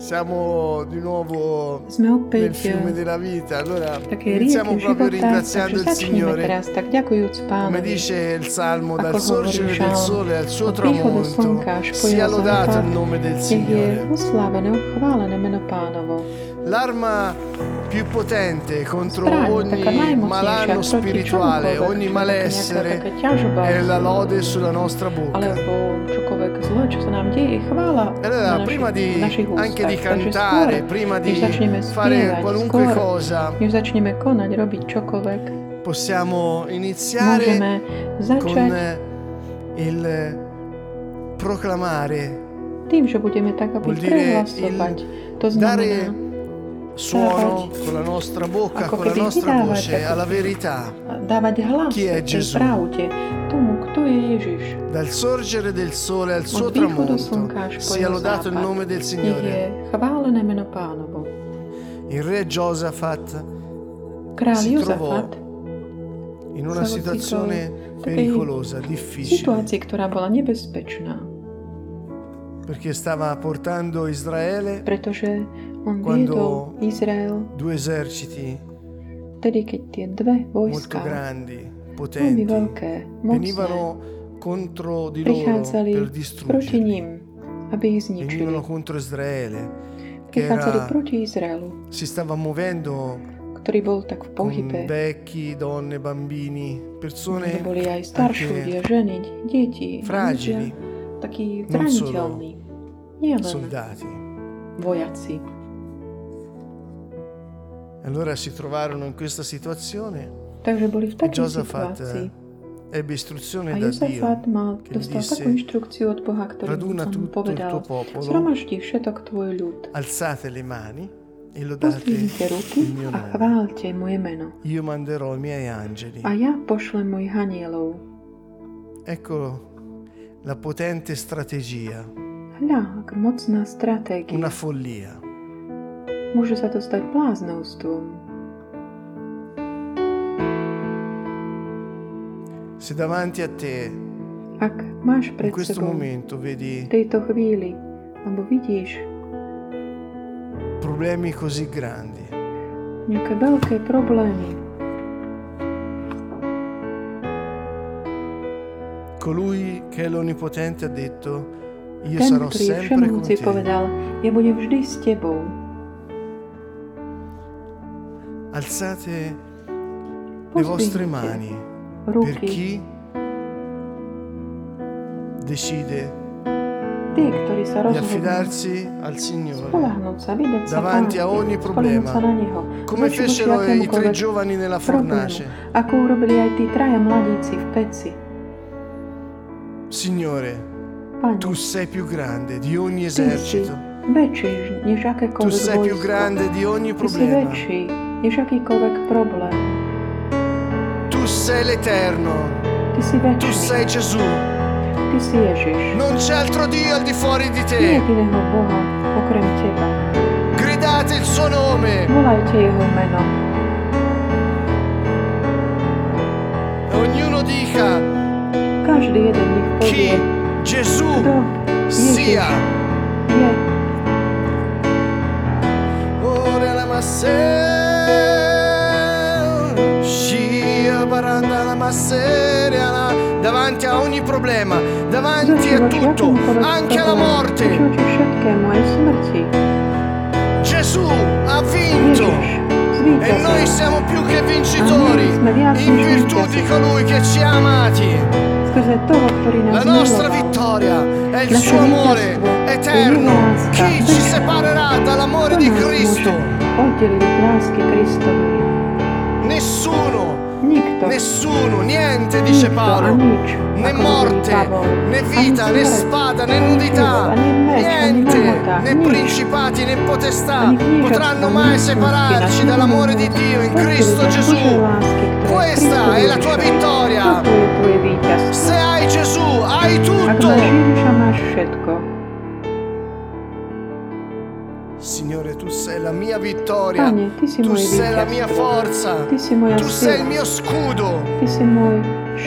Siamo di nuovo Sme nel opäť fiume eh, della vita. Allora v takej iniziamo rieke proprio života, ringraziando takže il začneme Signore. teraz tak ďakujúc Come Pánovi. dice il Salmo, Ako dal hovorí sorgere del Žalm, sole al suo od príchodu tramonto, slnka až po sia jeho lodato západ, il nome del nech je Signore. l'arma più potente contro ogni malanno spirituale, ogni malessere è la lode sulla nostra bocca. Allora, prima di, anche di cantare, prima di fare qualunque cosa, possiamo iniziare con il proclamare. Tým, že budeme tak, aby prehlasovať, to znamená suono con la nostra bocca, Ako con la keby nostra vydávať voce ako alla keby. verità. dávať hlas Chi è tej Gesù? pravde, tomu, kto je Ježiš. Dal sorgere del sole al suo Od východu tramonto slnka až po sia jeho lodato il západ. nome del Nech je Signore. chválené meno pánovo. Il re Giosafat Kráľ si Jozafat in una Sa situazione ocitol v takej pericolosa, difficile, situácii, ktorá bola nebezpečná, perché stava portando Israele pretože on Quando viedol Izrael due eserciti vtedy, keď tie dve molto vojska, grandi, veľmi potenti, veľké, mocné, venivano contro di loro prichádzali per proti distruggerli. nim, aby ich zničili. Venivano contro Israele, che Prichádzali era, proti Izraelu, si stava muovendo ktorý bol tak v con pohybe. vecchi, donne, bambini, To persone boli aj starší anche ľudia, ženy, deti, fragili, ľudia, takí Non solo zraniteľní. Nie len soldati. vojaci. Allora si trovarono in questa situazione Takže boli v takej situácii. eh, ebbe istruzione A da Jozafat mal, dostal disse, takú inštrukciu od Boha, ktorý mu tutto povedal, tuo popolo, zhromaždi všetok tvoj ľud, alzate le mani e lodate ruky il mio a chválte moje meno. Io manderò i miei angeli. A ja pošlem mojich anielov. Ecco la potente strategia, Hľa, mocná stratégia. una follia. Môže sa to stať bláznostvom. Se davanti a te Ak máš in pred questo sebou momento vedi tejto chvíli, alebo vidíš problemi così grandi, nejaké veľké problémy, colui che è l'Onnipotente ha detto, io ten, sarò sempre con te. povedal, ja budem vždy s tebou. Alzate le vostre Pozdvihnite mani per ruky, chi decide tí, ktorí sa di rozhodnú affidarsi al Signore. spolahnúť sa, vydať sa davanti a Pánovi, ogni spoľahnúť problema. sa na Neho. Come Voči- voči fecero i tre akémukoľvek giovani nella problému, fornace. ako urobili aj tí traja mladíci v peci. Signore, Pane, tu sei più grande di ogni Ty si esercito. väčší než Tu akékoľvek sei più vojsko. grande di ogni Ty si problema. Než akýkoľvek problém. Tu sei l'Eterno. Ty si Tu väčší. sei Gesù. Ty si Ježiš. Non c'è altro Dio al di fuori di Nie te. jediného Boha okrem Teba. Gridate il suo nome. Volajte Jeho meno. Ognuno dica Každý jeden nech povie, chi Gesù kto sia. je. Ora la massera, baranda la masseria, la- davanti a ogni problema, davanti a Voči tutto, akémukoľvek anche alla problému, morte. voči voči všetkému, aj smrti. Gesù ha vinto Ježiš e noi zvíťazil. siamo più che vincitori A my sme viac in než virtù víťazi. di colui che ci ha amati. Skrze toho, ktorý nás La nostra miloval. vittoria è il Naše suo amore víťazstvo je eterno. Jeho láska Chi ci večná. separerà dall'amore Kto di nás Cristo? môže oddeliť od lásky Kristovej? Nessuno, Nikto. nessuno, niente, dice Nikto a Paolo. nič. Né ako hovorí morte, Pavol. né Ani vita, né smrť, spada, né ani nudità, život, ani meč, ani niente, nahota, né nič. principati, né potestà Ani kniežatstvo, potranno ani mai mocnosti, separarci nás dall'amore di nemôžu Dio in oddeliť Cristo od Božej Gesù. lásky, ktorá je v Questa Kristovi è la tua Ježišovi. vittoria. Toto je tvoje víťazstvo. Se hai Gesù, hai Ak tutto. Signore, tu sei la mia vittoria. Pane, Ty si Tu moje sei la mia víťazstvo. forza. Ty si moja Tu sei il sila. mio scudo. Ty si môj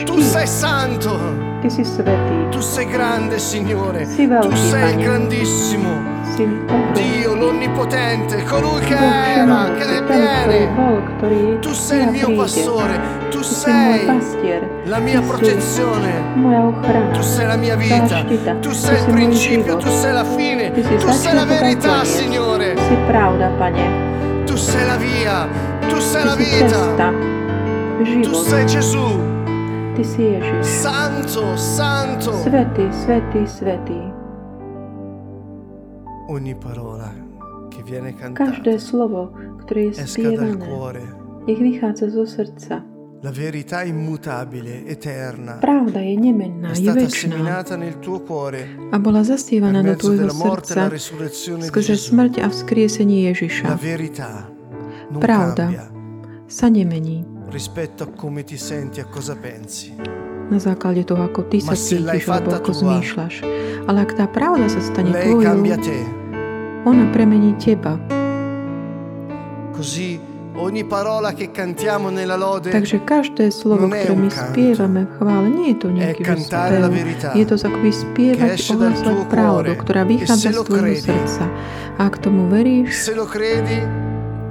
Tu štít. sei santo. Ty si svetý. Tu sei grande, Signore. Si Tu veľký, sei il Pane. grandissimo. Si si ohrov. Dio l'onnipotente, colui che Boh era, che všemohúci, ne ten, ktorý viene. bol, ktorý Tu sei il teda mio príde. pastore, tu Ty si môj sei pastier, la mia ty si protezione, moja ochrana, tu sei la mia vita, záštita, tu ty sei il si môj principio, život, tu sei la fine, ty si tu sei la začiatok aj verità, koniec. Signore, Ty si pravda, Pane, tu sei la via, tu sei la vita, cesta, tu sei Gesù, Ty si Ježiš. santo, santo. Svetý, svetý, svetý. Ogni parola che viene cantata Každé slovo, ktoré je spievané, nech vychádza zo srdca. La verità immutabile, eterna, Pravda je nemenná, è je stata väčšiná seminata nel tuo cuore a bola zasievaná do tvojho e srdca skrze smrť a vzkriesenie Ježiša. La verità non Pravda. Sa nemení rispetto a come ti senti, a cosa pensi. na základe toho, ako ty sa cítiš alebo ako zmýšľaš. Ale ak tá pravda sa stane tvojou, ona premení teba. Così Takže každé slovo, ktoré my spievame v chvále, nie je to nejaký spev. Je to akoby spievať, ohlasovať pravdu, ktorá e vychádza z tvojho srdca. A ak tomu veríš,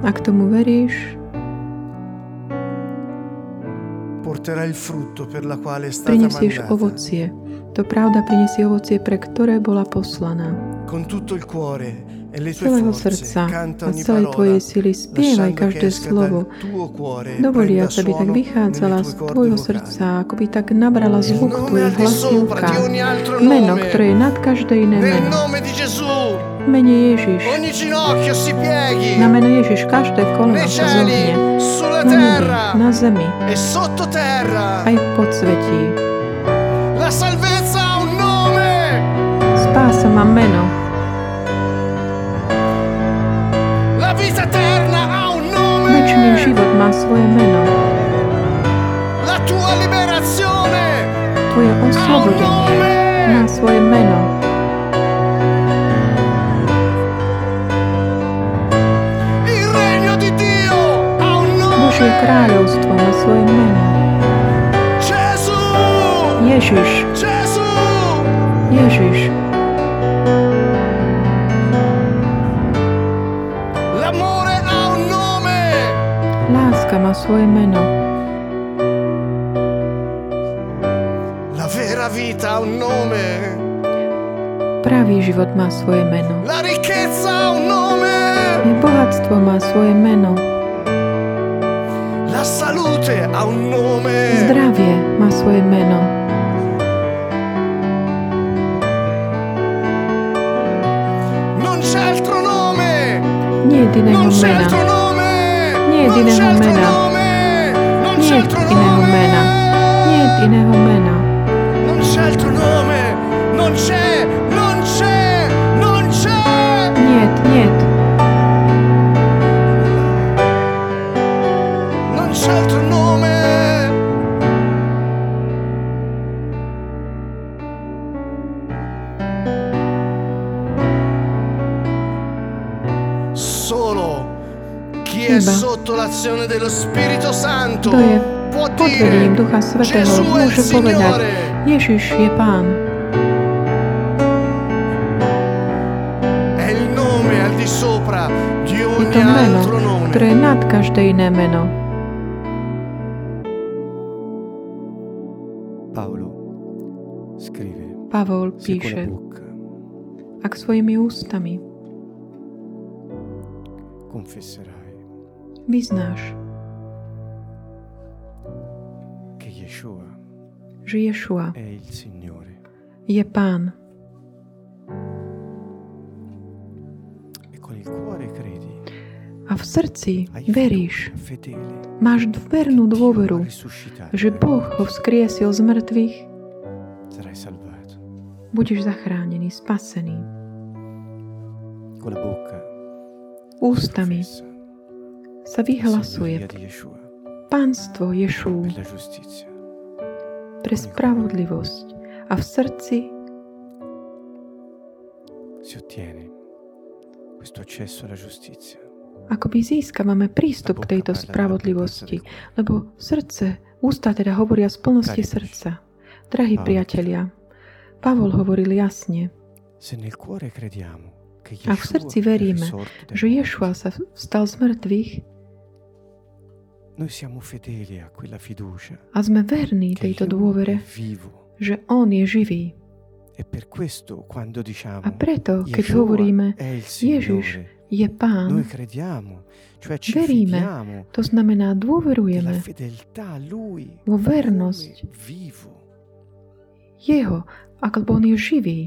ak tomu veríš, prinesieš ovocie. To pravda prinesie ovocie, pre ktoré bola poslaná. Con tutto il cuore celého forze srdca canta a ogni celej tvojej sily spievaj každé slovo, e prenda aby tak vychádzala z tvojho srdca, ako by tak nabrala zvuk tvojich altro Meno, ktoré je nad každé iné meno. Mene Ježiš. Na meno Ježiš každé koleno sa zohne. Na nebi, na zemi, e aj v podsvetí. Spása má meno. Nome, život má svoje meno. la tua liberazione Tvoje oslobodenie má svoje meno. Il regno di Dio ha un Božie nome. kráľovstvo má svoje meno. Gesù! Ježiš, Gesù! Ježiš. Má svoje meno. La vera vita ha un nome. Pravý život má svoje meno. La ricchezza ha un nome. Bohatstvo má svoje meno. La salute ha un nome. Zdravie má svoje meno. Non c'è altro nome. Nie je iného Non c'è altro nome. Nie je Non iného c'è altro mena. nome. Non Nie c'è je altro iného mena. Nie je nome. iného mena. Non c'è Kto je pod vedením Ducha Svetého, môže povedať. Ježiš je Pán. È il nome al di sopra di Je to meno, ktoré je nad každé iné meno. Paolo scrive, Pavol píše, ak svojimi ústami confesserai vyznáš, že Ješua je Pán. E a v srdci veríš, máš vernú dôveru, že Boh ho vzkriesil z mŕtvych, budeš zachránený, spasený. Ústami sa la vyhlasuje pánstvo Ješú pre spravodlivosť a v srdci akoby získavame prístup k tejto spravodlivosti, lebo srdce, ústa teda hovoria z plnosti srdca. Drahí priatelia, Pavol hovoril jasne, A v srdci veríme, že. Ješua sa vstal z mŕtvych a sme verní tejto dôvere, že On je živý. E per questo quando diciamo A preto, keď hovoríme, Ježiš je noi Pán, crediamo, cioè ci veríme, to znamená dôverujeme fedeltà a Lui vo vernosť vivo. Jeho, ako on je živý.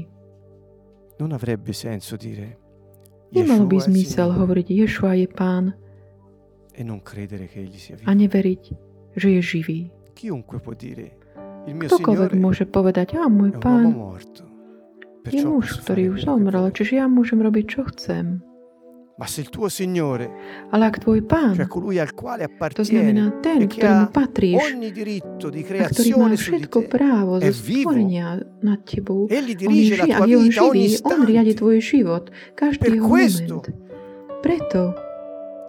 Non avrebbe senso dire Nemalo by zmysel hovoriť Ješua je Pán a vivo. neveriť, že je živý. Chiunque può dire il mio Ktokoľvek Signore môže povedať, a môj Pán je muž, ktorý už zomrel, čiže ja môžem robiť, čo chcem. Ma se il tuo Signore, Ale ak tvoj Pán, cioè colui al quale to appartiene znamená ten, e ktorému patríš ogni diritto di a ktorý má creazione všetko právo zo stvorenia nad tebou, Egli on je dirige živý, ak je on živý, on riadi tvoj život, každý jeho moment. Preto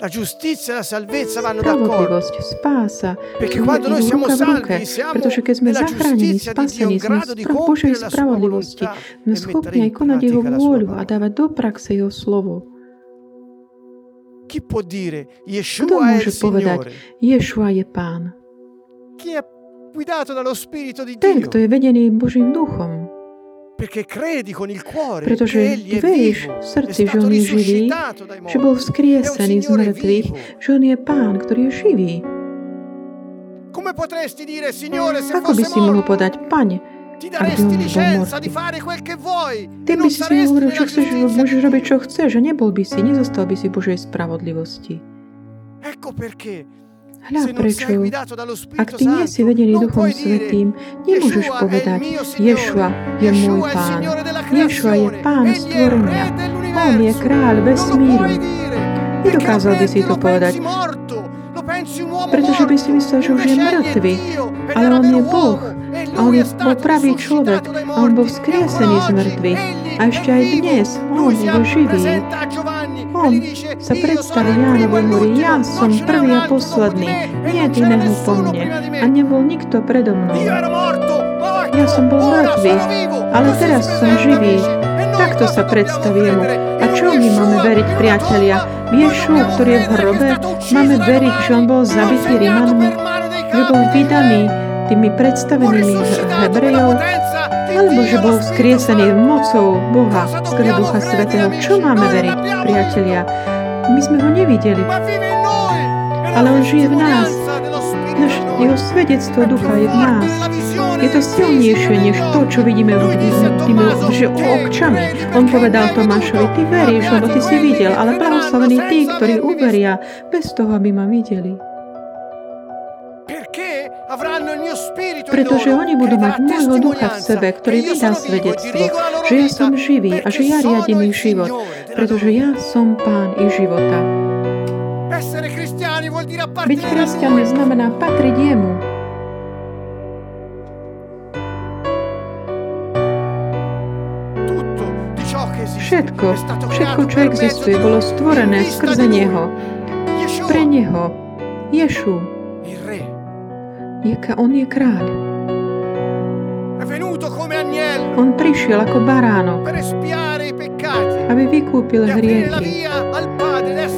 La giustizia e la salvezza vanno d'accordo. spása, Perché quando noi siamo salvi, siamo pretože keď sme zachránení, spasení, sme v Božej spravodlivosti, sme e schopní aj konať Jeho vôľu a dávať do praxe Jeho slovo. Chi può dire Kto môže povedať? Ješua je Pán? Ten, kto je vedený Božím duchom. Pretože veríš v srdci, že On je živý, že bol vzkriesený z mŕtvych, že On je Pán, ktorý je živý. Ako by si mohol povedať, Pane, ak by on bol vuoi Ty e by si si hovoril, čo chceš, môžeš robiť, čo chceš, a nebol by si, nezostal by si Božej spravodlivosti. Ecco perché Hľa prečo, ak ty nie si vedený Duchom Svetým, nemôžeš povedať. Ješua je môj Pán. Ješua je. Pán stvorenia. On je kráľ vesmíru. dire. Nedokázal by si to povedať, pretože by si myslel, že už je mŕtvy, ale on je Boh. e A on je, bol pravý človek a on bol. E vzkriesený z mŕtvych. A ešte aj dnes on je živý. On sa "Io predstaví sono il Jánovi ja som prvý a posledný, nie je iného po mne. prima di me." A nebol nikto predo mnou. Ja som bol vivo. ale teraz som živý. Takto sa dobbiamo predstaví jemu. credere? A čo my máme veriť, priatelia? Ješu, ktorý je v hrobe, máme veriť, že on bol zabitý dei že bol vydaný tými predstavenými Hebrejov, alebo že bol Santo. mocou Boha, skrze Ducha Svetého. Čo máme veriť, priatelia? My sme ho nevideli, ale on žije v nás. Naš, jeho svedectvo ducha je v nás. Je to silnejšie než to, čo vidíme tými že "Te očami. credi On povedal Tomášovi, ty veríš, lebo ty si videl, ale blahoslavení tí, ktorí uveria bez toho, aby ma videli. Pretože oni budú mať môjho ducha v sebe, ktorý vivo e svedectvo, že ja som živý a že ja riadím ich život, pretože ja som pán ich života. Byť Lui. znamená patriť jemu. Všetko, všetko, čo existuje, bolo stvorené skrze. Neho. Pre Neho. Ješu, on je kráľ. On prišiel ako baránok, aby vykúpil hriechy.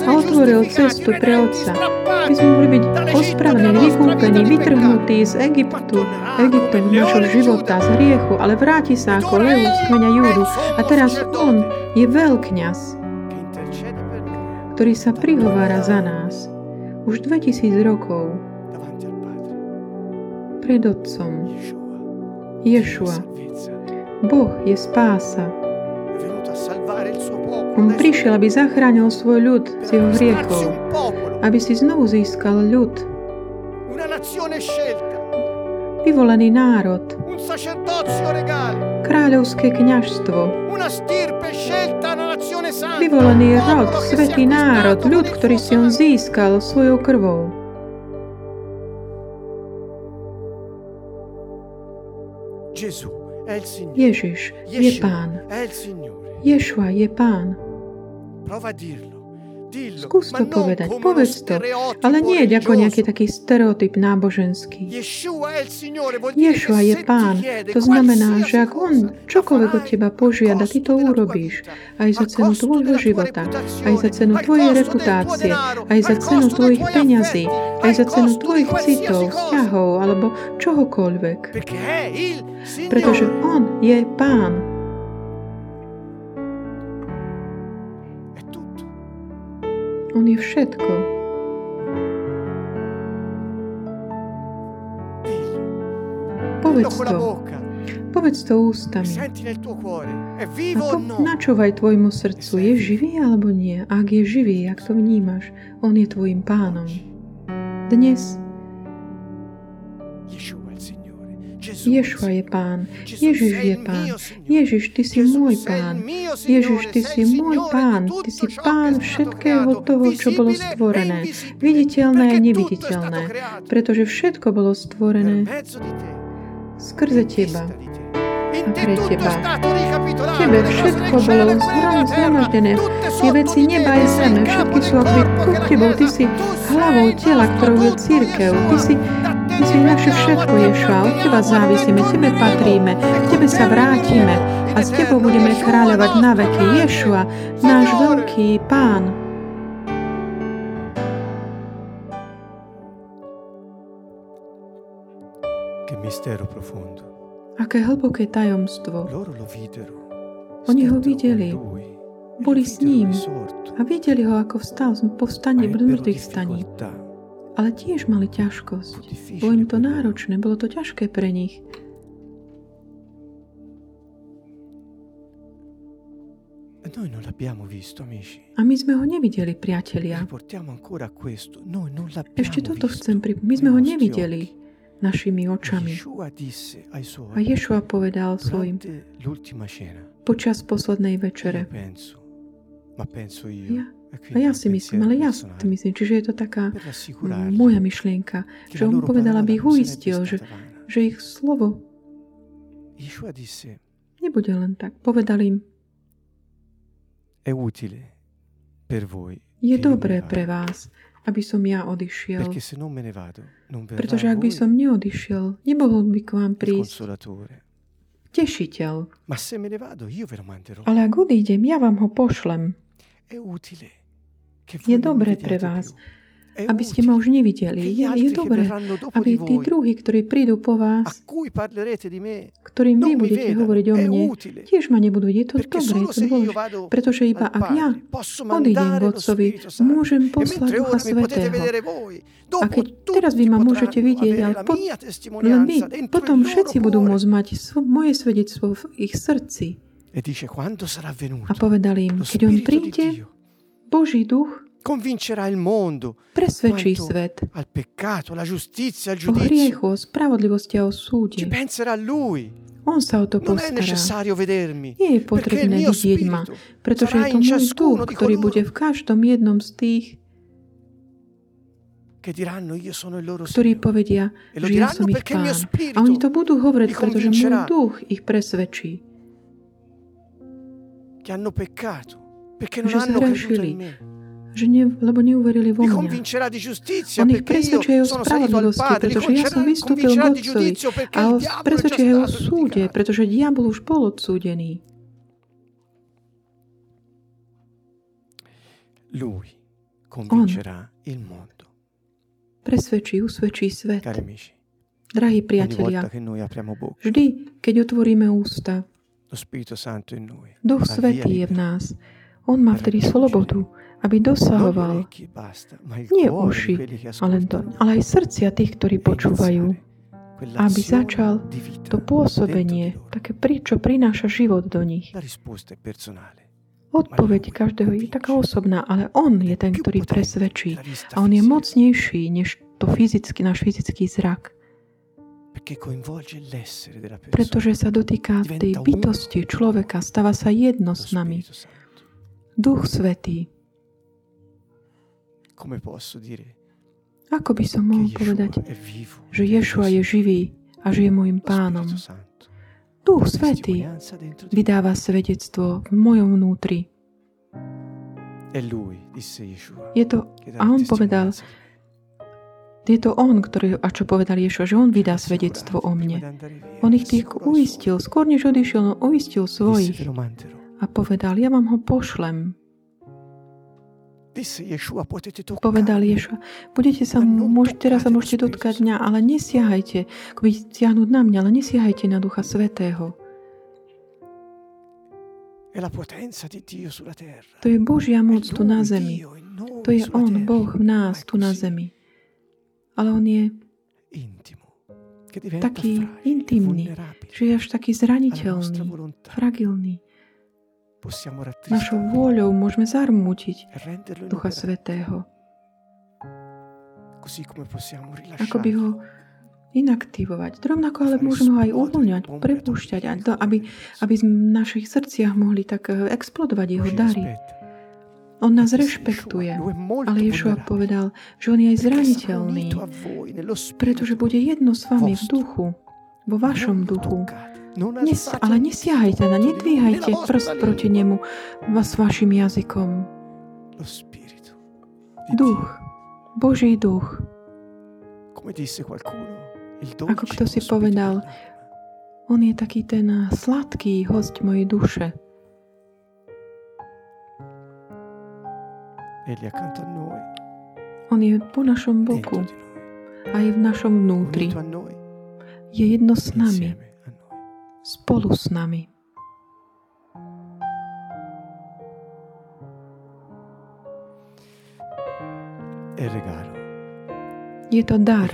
A otvoril cestu pre Otca. My sme mohli byť ospravedlení, vykúpení, vytrhnutí z Egyptu, Egyptom našho života, z hriechu, ale vráti sa ako lev z kmeňa Júdu. A teraz on je veľkňaz, ktorý sa prihovára za nás. Už 2000 rokov. Pred Otcom. Ješua. Boh je spása. On prišiel, aby zachránil svoj ľud z jeho hriechov, aby si znovu získal ľud, vyvolený národ, kráľovské kňažstvo, vyvolený rod, svetý národ, ľud, ktorý si on získal svojou krvou. Ježiš je pán. Ješua je pán. Skús to povedať, povedz to. Ale nie ako nejaký taký stereotyp náboženský. Ješua je pán. To znamená, že ak on čokoľvek od teba požiada, ty to urobíš. Aj za cenu tvojho života, aj za cenu tvojej reputácie, aj za cenu tvojich peňazí, aj za cenu tvojich citov, vzťahov alebo čohokoľvek. Pretože on je pán. On je všetko. Povedz to. Povedz to ústami. A vivo o po, no? načúvaj tvojmu srdcu. Je živý alebo nie? Ak je živý, ak to vnímaš, on je tvojim pánom. Dnes Ješua je pán. Ježiš je pán. Ježiš, ty si môj pán. Ježiš, ty si môj pán. Ty si pán všetkého toho, čo bolo stvorené. Viditeľné è neviditeľné. Pretože všetko bolo stvorené skrze teba. a pre teba. Tebe všetko bolo zhromaždené. sotto veci neba sei zeme, všetky sú del ako corpo pod tebou. Ty si hlavou tela, ktorou je církev. Ty si, ty si naše všetko, Ješua. Od teba závisíme, tebe patríme. K tebe te sa vrátime a s tebou budeme kráľovať na veky. Ješua, náš veľký pán. Aké hlboké tajomstvo. Oni ho videli. Boli s ním. A videli ho, ako vstal ebbero mŕtvych staní. Ale tiež mali ťažkosť. Bolo im to náročné, bolo to ťažké pre nich. A my sme ho nevideli, priatelia. Ešte toto chcem pri... My sme ho nevideli našimi očami. A Ješua povedal svojim počas poslednej večere. Ja, a ja si myslím, ale ja si myslím, čiže je to taká mm, moja myšlienka, že on povedal, aby ich uistil, že, že ich slovo nebude len tak. Povedal im, je dobré pre vás, aby som ja odišiel. Pretože ak by som neodišiel, nemohol by k vám prísť tešiteľ. Ale ak odídem, ja vám ho pošlem. Je dobré pre vás, aby ste ma už nevideli. Je, dobré, aby tí druhí, ktorí prídu po vás, ktorým vy budete hovoriť o mne, tiež ma nebudú vidieť. To je dobré, to dôležité. Pretože iba ak ja odídem k Otcovi, môžem e poslať Ducha Svetého. A keď teraz vy ma môžete vidieť, ale mia len vy, potom všetci budú môcť mať moje svedectvo v ich srdci. e A povedal im, keď on príde, Boží duch convincerà il mondo presvedčí svet al peccato, alla giustizia, al o giudizio. hriechu, o spravodlivosti a o Ci súde. penserà lui. On sa o to Non postará. Nie je potrebné vidieť ma, pretože je to môj duch, ktorý bude v každom jednom z tých, che diranno io sono il loro ktorí povedia, E že ja som ich pán. A oni to budú hovoriť, pretože môj duch ich presvedčí, che hanno peccato, Že zhrešili. že ne, lebo neuverili vo mňa. On ich presvedčuje o spravodlivosti, pretože ja som vystúpil k Otcovi. A presvedčuje o súde, pretože diabol už bol odsúdený. Lui convincerà il mondo. Presvedčí, usvedčí svet. Cari amici, Drahí priatelia, vždy, keď otvoríme ústa, Duch Svetý je v nás. On má vtedy slobodu, aby dosahoval nie uši, ale, to, ale aj srdcia tých, ktorí počúvajú, aby začal to pôsobenie, také pri, čo prináša život do nich. Odpoveď každého je taká osobná, ale on je ten, ktorý presvedčí. A on je mocnejší než to fyzicky, náš fyzický zrak. Pretože sa dotýka tej bytosti človeka, stáva sa jedno s nami. Duch Svetý. Come posso dire Ako by som mohol povedať, že Ješua je živý a že je môjim pánom. Duch Svetý vydáva svedectvo v mojom vnútri. Je to, a on povedal, je to on, ktorý, a čo povedal Ješua, že on vydá svedectvo o mne. On ich tých uistil, skôr než odišiel, on uistil svojich. A povedal, ja vám ho pošlem. Povedal Ješua, budete sa, môžete, teraz sa môžete dotkať mňa, ale nesiahajte, akoby stiahnuť na mňa, ale nesiahajte na Ducha Svetého. To je Božia moc tu na zemi. To je On. Boh v nás tu na zemi. Ale On je, Taký intimný, vulnerabile že je až taký zraniteľný, fragilný. Našou vôľou môžeme zarmútiť Ducha Svetého. Ako by ho inaktivovať. Rovnako ale môžeme ho aj uvoľňať, prepúšťať, aby, aby v našich srdciach mohli tak eh, explodovať jeho dary. On nás rešpektuje, ale Ješua povedal, že on je aj zraniteľný, pretože bude jedno s vami v duchu, vo vašom duchu. Non Nes, ale nesiahajte na, nedvíhajte prst proti nemu s vašim jazykom. Duch. Boží duch, Ako kto si povedal, on je taký ten sladký host mojej duše. A On je po našom boku, noi, aj v našom vnútri. a Je jedno s nami, a. spolu s nami. Je to dar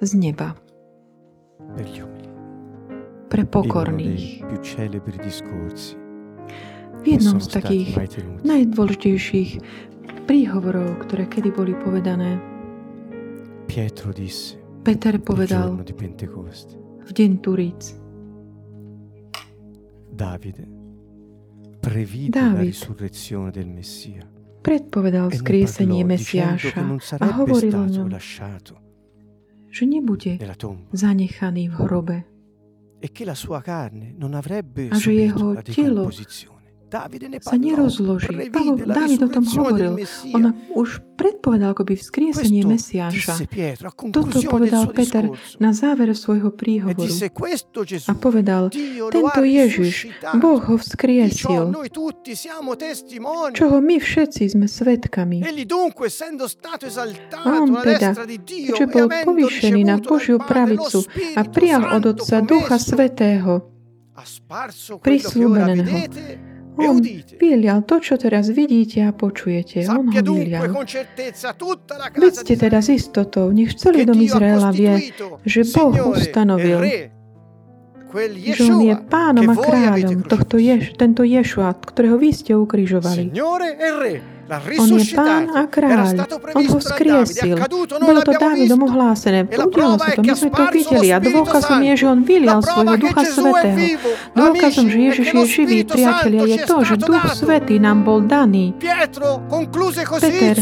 z neba. Pre pokorných. V jednom z takých najdôležitejších príhovorov, ktoré kedy boli povedané, Peter povedal v deň Turíc. Davide previde la David risurrezione del Messia. Predpovedal e vzkriesenie Mesiáša a hovoril o ňom, že nebude zanechaný v hrobe. E la A že jeho la telo sa nerozloží. David o tom hovoril. On už predpovedal akoby vzkriesenie Mesiáša. Toto povedal Peter na závere svojho príhovoru. A povedal, tento Ježiš, Boh ho vzkriesil, čoho my všetci sme svetkami. A on teda, keďže e bol povýšený na Božiu pravicu a prijal od Otca Ducha Svetého, ha on vylial to, čo teraz vidíte a počujete. On ho vylial. Vedzte teda s istotou, nech celý dom Izraela vie, že Boh ustanovil, že on je pánom a kráľom tohto. Ješ, tento Ješua, ktorého vy ste ukrižovali. E On je pán a kráľ. On ho noi Bolo to Dávidom ohlásené. E Udialo sa to, my sme to videli. A dôkazom je, že on vylial svojho Ducha Svetého. Dôkazom, že e Ježiš je živý, priatelia, je to, že Duch. Svetý nám bol daný. Peter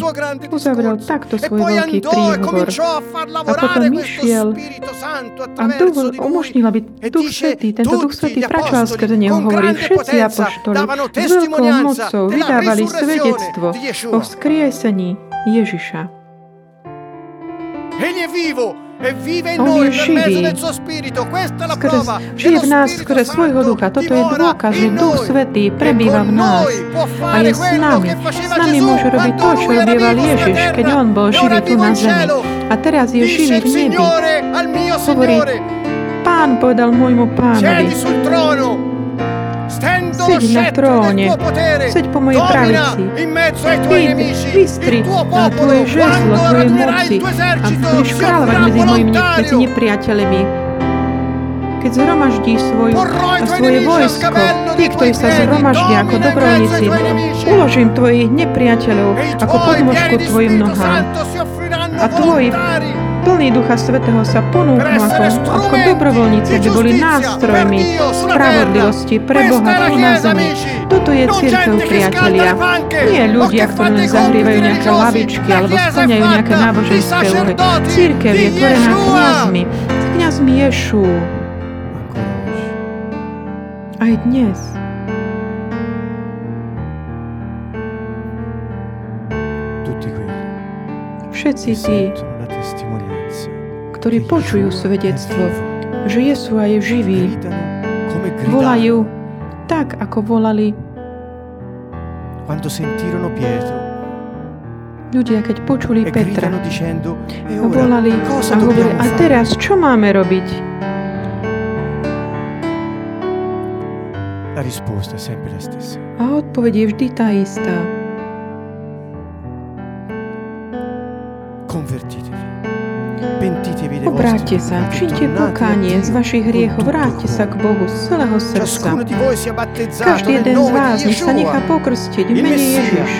uzavrel takto e svoj veľký e príhovor. cominciò a potom išiel A lui umožnil, aby e Duch Svetý, tento Duch Svetý apostoli skrze neho, hovorí, všetci apoštoli s veľkou mocou vydávali svedectvo o Yeshua. vzkriesení Ježiša. E in On je živý. Skrz, žije v nás skrze svojho ducha. Toto je dôkaz, že Duch. Svetý E prebýva v nás a je s nami. S nami môže robiť to, čo robieval Ježiš, keď on bol E živý tu na zemi. A teraz je živý v nebi. Hovorí. Pán povedal môjmu pánovi, Seď na tróne, seď po mojej pravici. nemici. vystri na tvoje quando tvoje moci a budeš kráľovať medzi mojimi medzi nepriateľmi. Keď zhromaždí svoj, tuoi svoje vojsko, tí, ktorí sa zhromaždia ako dobrovoľníci, uložím tvojich nepriateľov E ako podmožku tvojim nohám. A tvoji. Plný Ducha Svetého sa ponúknú Per ako, ako dobrovoľníci, aby boli nástrojmi spravodlivosti pre Boha tu na zemi. Toto je církev, priatelia. Nie ľudia, ktorí len zahrievajú nejaké lavičky La alebo splňajú nejaké náboženské úlohy. Církev je tvorená kniazmi, kniazmi Ješu. Aj dnes Všetci tí, ktorí počujú svedectvo, že je come gridavano volajú tak, ako volali ľudia, keď počuli e Petra. e volali a hovorili, a teraz čo máme robiť? La risposta è sempre la stessa. A odpoveď je vždy tá istá. Convertitevi. Obráťte sa, činte pokánie z vašich hriechov, vráťte sa k. Bohu z celého srdca. Každý jeden z vás nech sa nechá pokrstiť v mene Ježiš,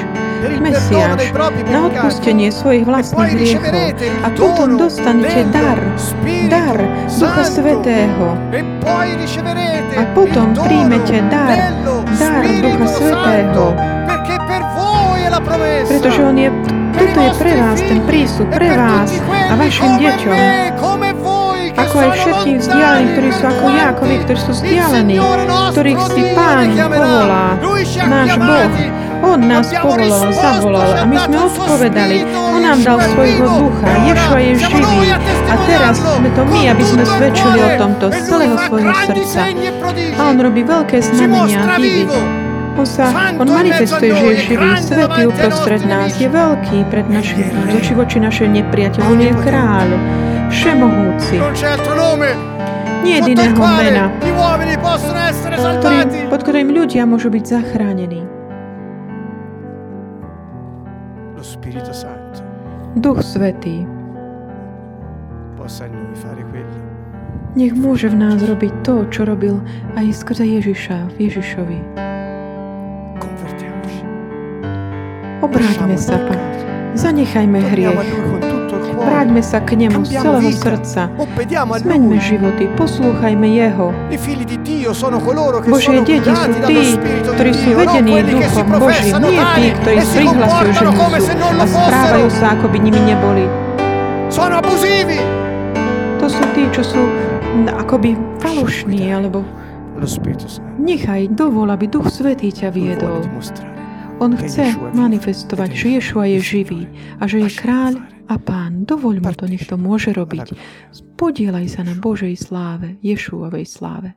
Mesiáš, na odpustenie svojich vlastných hriechov. A potom dostanete dar, dar Ducha. Svetého. A potom príjmete dar, dar Ducha Svetého. Pretože on je, je pre vás, ten e pre vás a vašim deťom. Ako aj lontani, vzdialeným, ktorí sú ako ja, ako vy, ktorí sú vzdialení, ktorých si Pán povolá. Náš Boh. On nás povolal, zavolal a my sme odpovedali. On nám dal svojho ducha. Ješua je živý. a teraz sme to my, aby sme svedčili o tomto z celého svojho srdca. A on robí veľké znamenia divy. Sa, on manifestuje, že je živý, svetý uprostred nás, je veľký pred našim, Egli è re. voči našim nepriateľom. On je kráľ, všemohúci. Nie jediného mena, ktorým, pod ktorým ľudia môžu byť zachránení. Duch Svetý nech môže v nás robiť to, čo robil aj skrze Ježiša, v Ježišovi. Obráťme sa, Pán. Zanechajme hriech. Vráťme sa k Nemu z celého srdca. Zmeňme životy, poslúchajme Jeho. Božie deti sú tí, ktorí sú non vedení Duchom Božím, nie tí, ktorí prihlasujú, že nie sú a správajú sa, ako by nimi neboli. To sú tí, čo sú akoby falošní, alebo nechaj, dovol, aby Duch Svetý ťa viedol. On chce manifestovať, že Ješua je živý a že je kráľ a pán. Dovoľ mu to, nech to môže robiť. Podielaj sa na Božej sláve, Ješuovej sláve.